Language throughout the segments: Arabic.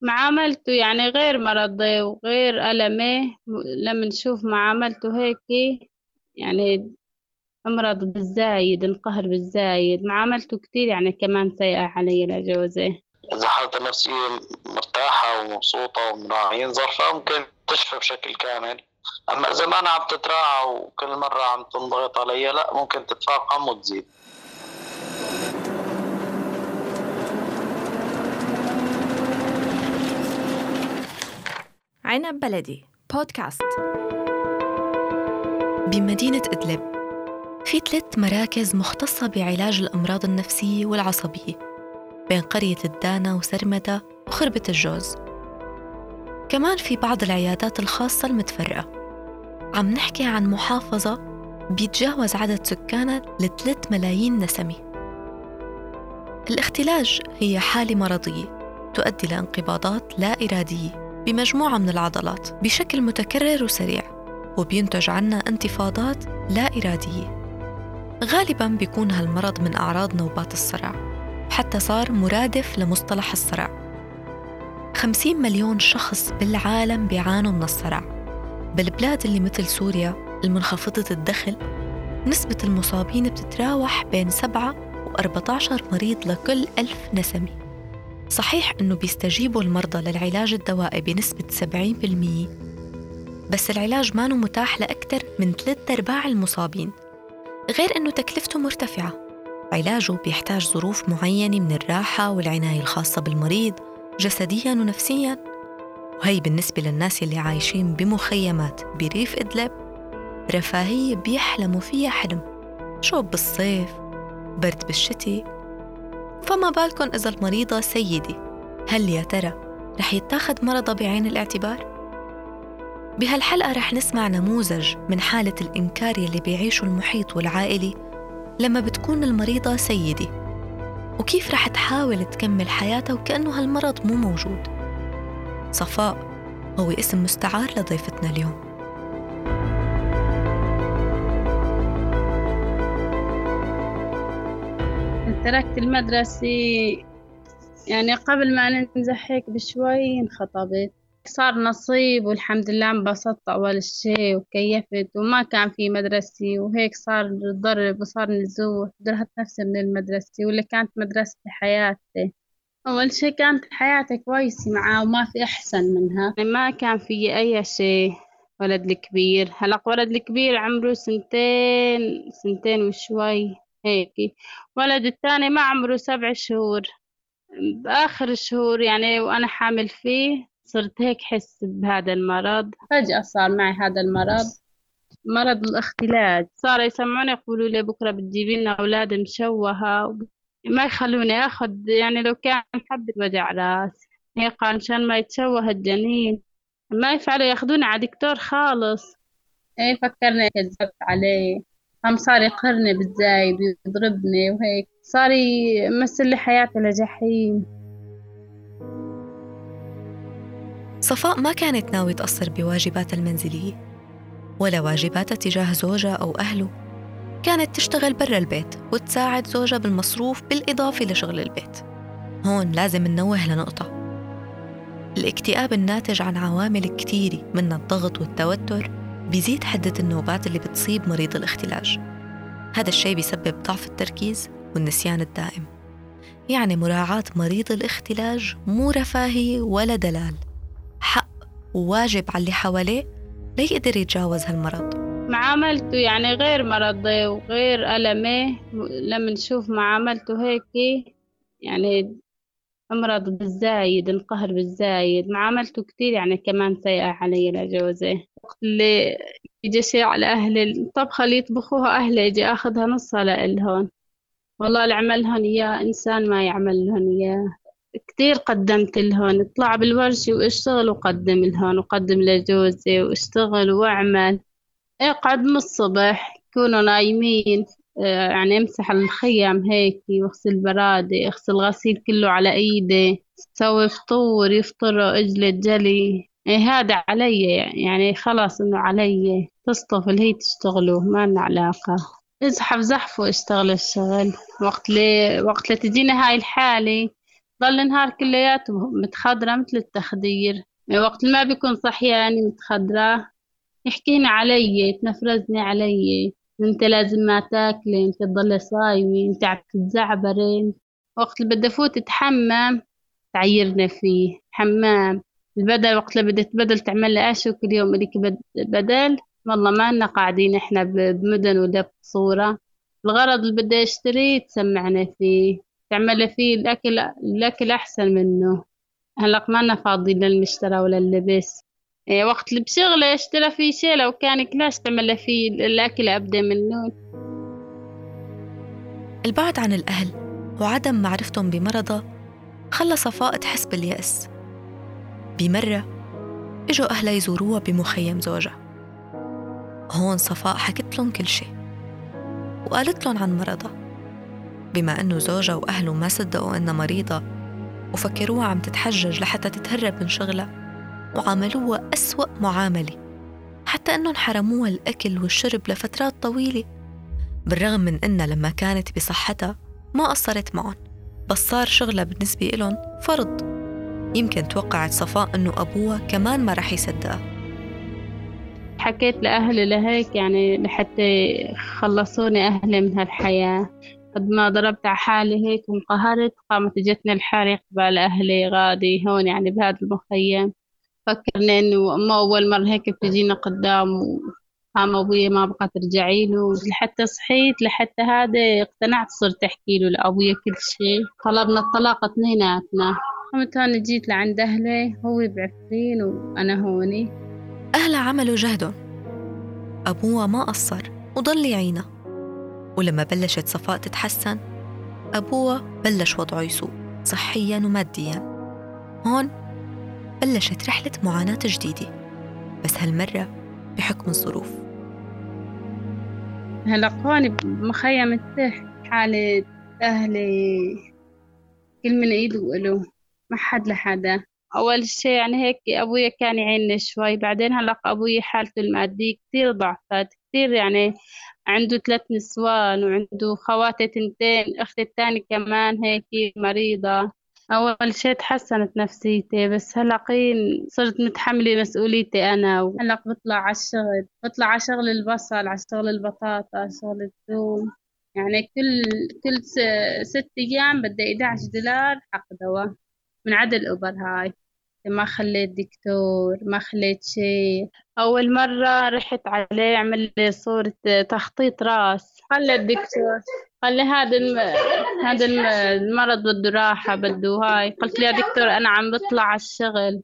معاملته يعني غير مرضي وغير ألمه لما نشوف معاملته هيك يعني أمرض بالزايد انقهر بالزايد. معاملته كتير يعني كمان سيئة علي لجوزي إذا حالته النفسية مرتاحة ومبسوطة ومراعيين ظرفها ممكن تشفى بشكل كامل. أما إذا ما أنا عم تتراعى وكل مرة عم تنضغط علي لا ممكن تتفاقم وتزيد. عنب بلدي. بودكاست. بمدينة إدلب في ثلاث مراكز مختصة بعلاج الأمراض النفسية والعصبية بين قرية الدانا وسرمدة وخربة الجوز. كمان في بعض العيادات الخاصة المتفرقة. عم نحكي عن محافظة بيتجاوز عدد سكانها لثلاث ملايين نسمة. الاختلاج هي حالة مرضية تؤدي لانقباضات لا إرادية. بمجموعة من العضلات بشكل متكرر وسريع وبينتج عنها انتفاضات لا إرادية. غالبا بيكون هالمرض من أعراض نوبات الصرع حتى صار مرادف لمصطلح الصرع. 50 مليون شخص بالعالم بيعانوا من الصرع. بالبلاد اللي مثل سوريا المنخفضة الدخل نسبة المصابين بتتراوح بين 7 و 14 مريض لكل ألف نسمة صحيح أنه بيستجيبوا المرضى للعلاج الدوائي بنسبة 70% بس العلاج ما متاح لأكثر من ثلاث أرباع المصابين غير أنه تكلفته مرتفعة. علاجه بيحتاج ظروف معينة من الراحة والعناية الخاصة بالمريض جسديا ونفسيا. وهي بالنسبة للناس اللي عايشين بمخيمات بريف إدلب رفاهية بيحلموا فيها حلم شوب بالصيف برد بالشتي. فما بالكم إذا المريضة سيدة؟ هل يا ترى رح يتاخد مرضها بعين الاعتبار؟ بهالحلقة رح نسمع نموذج من حالة الإنكار يلي بيعيشه المحيط والعائلي لما بتكون المريضة سيدة. وكيف رح تحاول تكمل حياتها وكأنه هالمرض مو موجود؟ صفاء هو اسم مستعار لضيفتنا اليوم. تركت المدرسة يعني قبل ما ننزح هيك بشوي انخطبت. صار نصيب والحمد لله انبسطت أول شي وكيفت وما كان في مدرسة وهيك صار ضرب وصار نزوح. درهت نفسي من المدرسة واللي كانت مدرسة حياتي. أول شي كانت حياتي كويسة معاه وما في أحسن منها. يعني ما كان في أي شي ولد الكبير. هلأ ولد الكبير عمره سنتين سنتين وشوي. هيك. ولد الثاني ما عمره سبع شهور. بآخر الشهور يعني وأنا حامل فيه صرت هيك حس بهذا المرض. فجأة صار معي هذا المرض. مرض الاختلاج. صار يسمعوني يقولوا لي بكرة بتجيبي لنا أولاد مشوهة ما يخلوني أخذ يعني لو كان حبة وجع رأس هيك قال مشان ما يتشوه الجنين. ما يفعلوا ياخذوني على دكتور خالص. إيه فكرني كذبت عليه. قام صار يقهرني بالزايد ويضربني وهيك. صار يمثل لي حياتي لجحيم. صفاء ما كانت ناوية تقصر بواجباتها المنزلية ولا واجباتها تجاه زوجها أو أهله. كانت تشتغل برا البيت وتساعد زوجها بالمصروف بالإضافة لشغل البيت. هون لازم ننوه لنقطة. الاكتئاب الناتج عن عوامل كتيرة من الضغط والتوتر بيزيد حدة النوبات اللي بتصيب مريض الاختلاج. هذا الشيء بيسبب ضعف التركيز والنسيان الدائم. يعني مراعاة مريض الاختلاج مو رفاهية ولا دلال. حق وواجب على اللي حواليه ليقدر يتجاوز هالمرض. معاملته يعني غير مرضي وغير ألمة. لما نشوف معاملته هيك يعني أمرض بالزايد انقهر بالزايد معاملته كتير يعني كمان سيئة علي لجوزي اللي يجي شي على أهل الطبخة اللي يطبخوها أهلي يجي أخذها نصها لإلهن. والله اللي عملهن إياه إنسان ما يعمل لهن إياه كتير قدمت لهن. اطلع بالورشة واشتغل وقدم لهن وقدم لجوزي واشتغل وأعمل. اقعد من الصبح يكونوا نايمين. يعني أمسح الخيم هيك وأغسل برادة أغسل غسيل كله على إيدي سوي فطور يفطروا أجلة جلي. إيه هذا علي يعني خلاص إنه علي. تصطف اللي هي تشتغله ما لنا علاقة. ازحف زحف واشتغل الشغل. وقت لي وقت لتجينا هاي الحالة ضل النهار كلياته متخدرة مثل التخدير. وقت ما بيكون صحياني متخدرة يحكيني علي تنفرزني علي. انت لازم ما تاكلي انت تضلي صايمة انت عم تتزعبري وقت اللي بدي افوت اتحمم تعيرنا فيه. حمام. البدل وقت اللي بدي تبدل تعمل لي اشو كل يوم لك بدل. والله ما لنا قاعدين إحنا بمدن ولا بصورة. الغرض اللي بدي أشتريه تسمعنا فيه. تعمل فيه الأكل الأكل أحسن منه. هلأ ما لنا فاضيين للمشترى ولا اللبس. وقت اللي بشغله اشترى فيه شيء لو كان كلاش تعمل فيه الأكل أبدا منه البعد عن الأهل وعدم معرفتهم بمرضها خلى صفاء تحس باليأس بمرة إجوا أهلها يزوروها بمخيم زوجها هون صفاء حكت لهم كل شيء وقالت لهم عن مرضها بما أنه زوجها وأهله ما صدقوا إنها مريضة وفكروها عم تتحجج لحتى تتهرب من شغلها. وعاملوها أسوأ معاملة. حتى أنهم حرموها الأكل والشرب لفترات طويلة. بالرغم من أنها لما كانت بصحتها ما قصرت معهم بس صار شغلها بالنسبة لهم فرض. يمكن توقعت صفاء أنه أبوها كمان ما رح يصدقها. حكيت لأهلي لهيك يعني لحتى خلصوني أهلي من هالحياة. قد ما ضربت على حالي هيك وانقهرت قامت جتني الحريق قبال أهلي غادي هون يعني بهذا المخيم. فكرنا إنه ما أول مرة هيك بتجينا قدام قام أبويا ما بقى ترجعي له. لحتى صحيت لحتى هذا اقتنعت صرت أحكي له لأبويا كل شيء طلبنا الطلاق اثنيناتنا. قمت هون جيت لعند أهلي هو بعفرين وأنا هوني. أهلها عملوا جهدهم أبوها ما قصر وضل يعينها ولما بلشت صفاء تتحسن أبوها بلش وضعه يسوء صحيا وماديا. هون بلشت رحلة معاناة جديدة. بس هالمرة بحكم الظروف. هلقوني بمخيم التحت حالة أهلي كل من إيد وإله ما حد لحدا. أول شي يعني هيك أبويا كان يعيني شوي بعدين هلق أبويا حالته المادية كتير ضعفت كتير يعني عنده ثلاث نسوان وعنده خواتي تنتين أختي التاني كمان هيك مريضة. أول شي تحسنت نفسيتي بس هلأ صرت متحملة مسؤوليتي أنا وهلا بطلع على الشغل بطلع على شغل البصل على شغل البطاطا شغل الثوم يعني كل كل ست أيام بدي 11 دولار حق دواء من عدا الأوبر هاي ما خليت دكتور ما خليت شيء أول مرة رحت عليه عمل لي صورة تخطيط راس. خلى الدكتور قال لي هذا الم... هذا المرض بده راحة بده هاي. قلت له يا دكتور أنا عم بطلع على الشغل.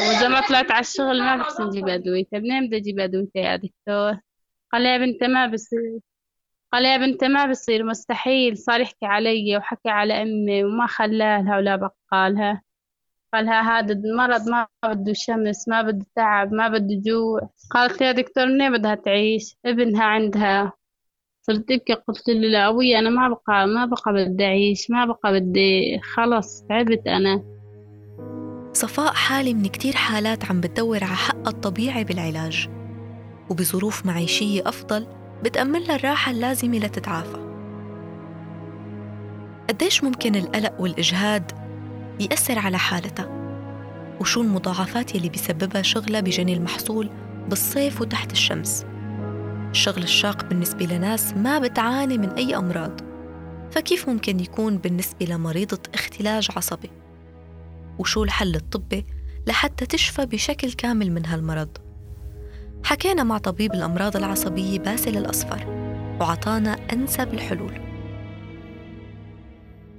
وإذا ما طلعت على الشغل ما بحسن أجيب أدوية. منين بدي أجيب أدوية يا دكتور؟ قال لي يا بنت ما بصير. قال يا بنت ما بصير مستحيل. صار يحكي علي وحكي على أمي وما خلالها ولا بقالها قالها هذا المرض ما بده شمس ما بده تعب ما بده جوع. قالت يا دكتور منين بدها تعيش؟ ابنها عندها. صرت قلت له لا أبوي أنا ما بقى ما بقى بدي أعيش ما بقى بدي خلص تعبت أنا. صفاء حالة من كتير حالات عم بتدور على حقها الطبيعي بالعلاج وبظروف معيشية أفضل بتأمن لها الراحة اللازمة لتتعافى. قديش ممكن القلق والإجهاد يأثر على حالتها؟ وشو المضاعفات يلي بيسببها شغلها بجني المحصول بالصيف وتحت الشمس؟ الشغل الشاق بالنسبة لناس ما بتعاني من أي أمراض فكيف ممكن يكون بالنسبة لمريضة اختلاج عصبي؟ وشو الحل الطبي لحتى تشفى بشكل كامل من هالمرض؟ حكينا مع طبيب الأمراض العصبية باسل الأصفر وعطانا أنسب الحلول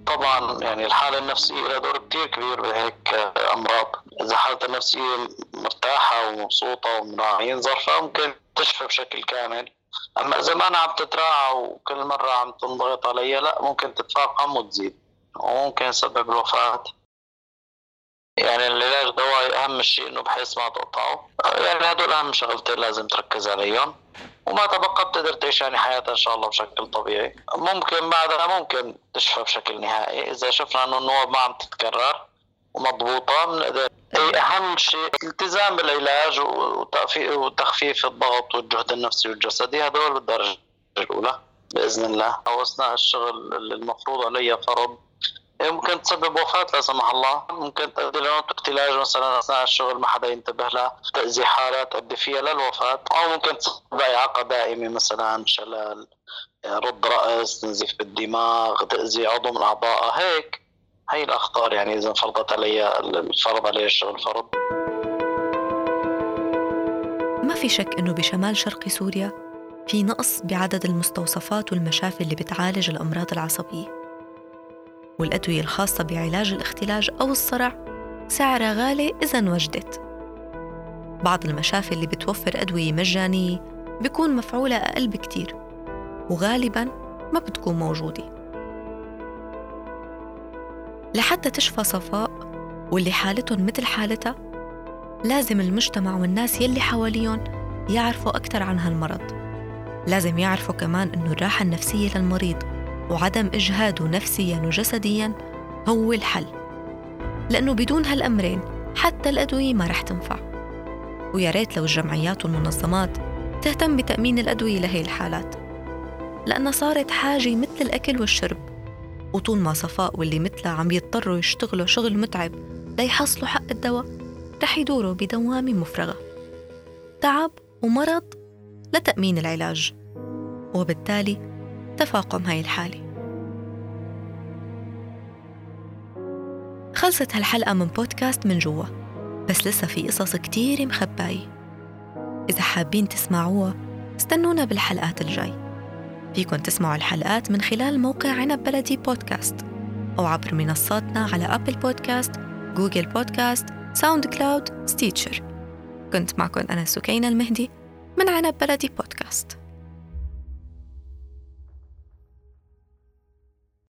طبعا يعني الحالة النفسية لها دور كتير كبير بهيك أمراض إذا حالتها النفسية مرتاحة ومبسوطة ومراعيين ظرفها ممكن تشفى بشكل كامل. أما إذا ما أنا عم تتراعى وكل مرة عم تنضغط علي لا ممكن تتفاقم وتزيد وممكن يسبب الوفاة. يعني العلاج الدوائي أهم شيء إنه بحيث ما تقطعه. يعني هدول أهم شغلتين لازم تركز عليهم. وما تبقى بتقدر تعيش يعني حياتها إن شاء الله بشكل طبيعي. ممكن بعدها ممكن تشفى بشكل نهائي. إذا شفنا إنه النوب ما عم تتكرر بنقدر أي أهم شيء الالتزام بالعلاج وتخفيف الضغط والجهد النفسي والجسدي هدول بالدرجة الأولى بإذن الله. أو اثناء الشغل المفروض علي فرض. ممكن تسبب وفاة لا سمح الله. ممكن تؤدي لنوع اختلاج مثلا أثناء الشغل ما حدا ينتبه لها. تأذي حالات تؤدي فيها للوفاة. أو ممكن تسبب إعاقة دائمة مثلا شلل رد رأس نزيف بالدماغ تأذي عضو من أعضائها هيك هي الأخطار يعني إذا فرضت علي الفرض علي الشغل فرض ما في شك إنه بشمال شرق سوريا في نقص بعدد المستوصفات والمشافي اللي بتعالج الأمراض العصبية والأدوية الخاصة بعلاج الاختلاج أو الصرع سعرها غالي إذا وجدت بعض المشافي اللي بتوفر أدوية مجانية بيكون مفعولة أقل بكتير وغالباً ما بتكون موجودة. لحتى تشفى صفاء واللي حالتهم مثل حالتها لازم المجتمع والناس يلي حواليهم يعرفوا أكثر عن هالمرض. لازم يعرفوا كمان إنه الراحة النفسية للمريض وعدم إجهاده نفسيا وجسديا هو الحل. لأنه بدون هالأمرين حتى الأدوية ما رح تنفع. ويا ريت لو الجمعيات والمنظمات تهتم بتأمين الأدوية لهي الحالات. لأنها صارت حاجة مثل الأكل والشرب. وطول ما صفاء واللي مثلها عم يضطروا يشتغلوا شغل متعب ليحصلوا حق الدواء رح يدوروا بدوامة مفرغة. تعب ومرض لتأمين العلاج وبالتالي تفاقم هاي الحالة. خلصت هالحلقة من بودكاست من جوا بس لسه في قصص كتير مخباية إذا حابين تسمعوها استنونا بالحلقات الجاي. فيكن تسمعوا الحلقات من خلال موقع عنب بلدي بودكاست أو عبر منصاتنا على Apple Podcast Google Podcast SoundCloud Stitcher. كنت معكم أنا سكينة المهدي من عنب بلدي بودكاست.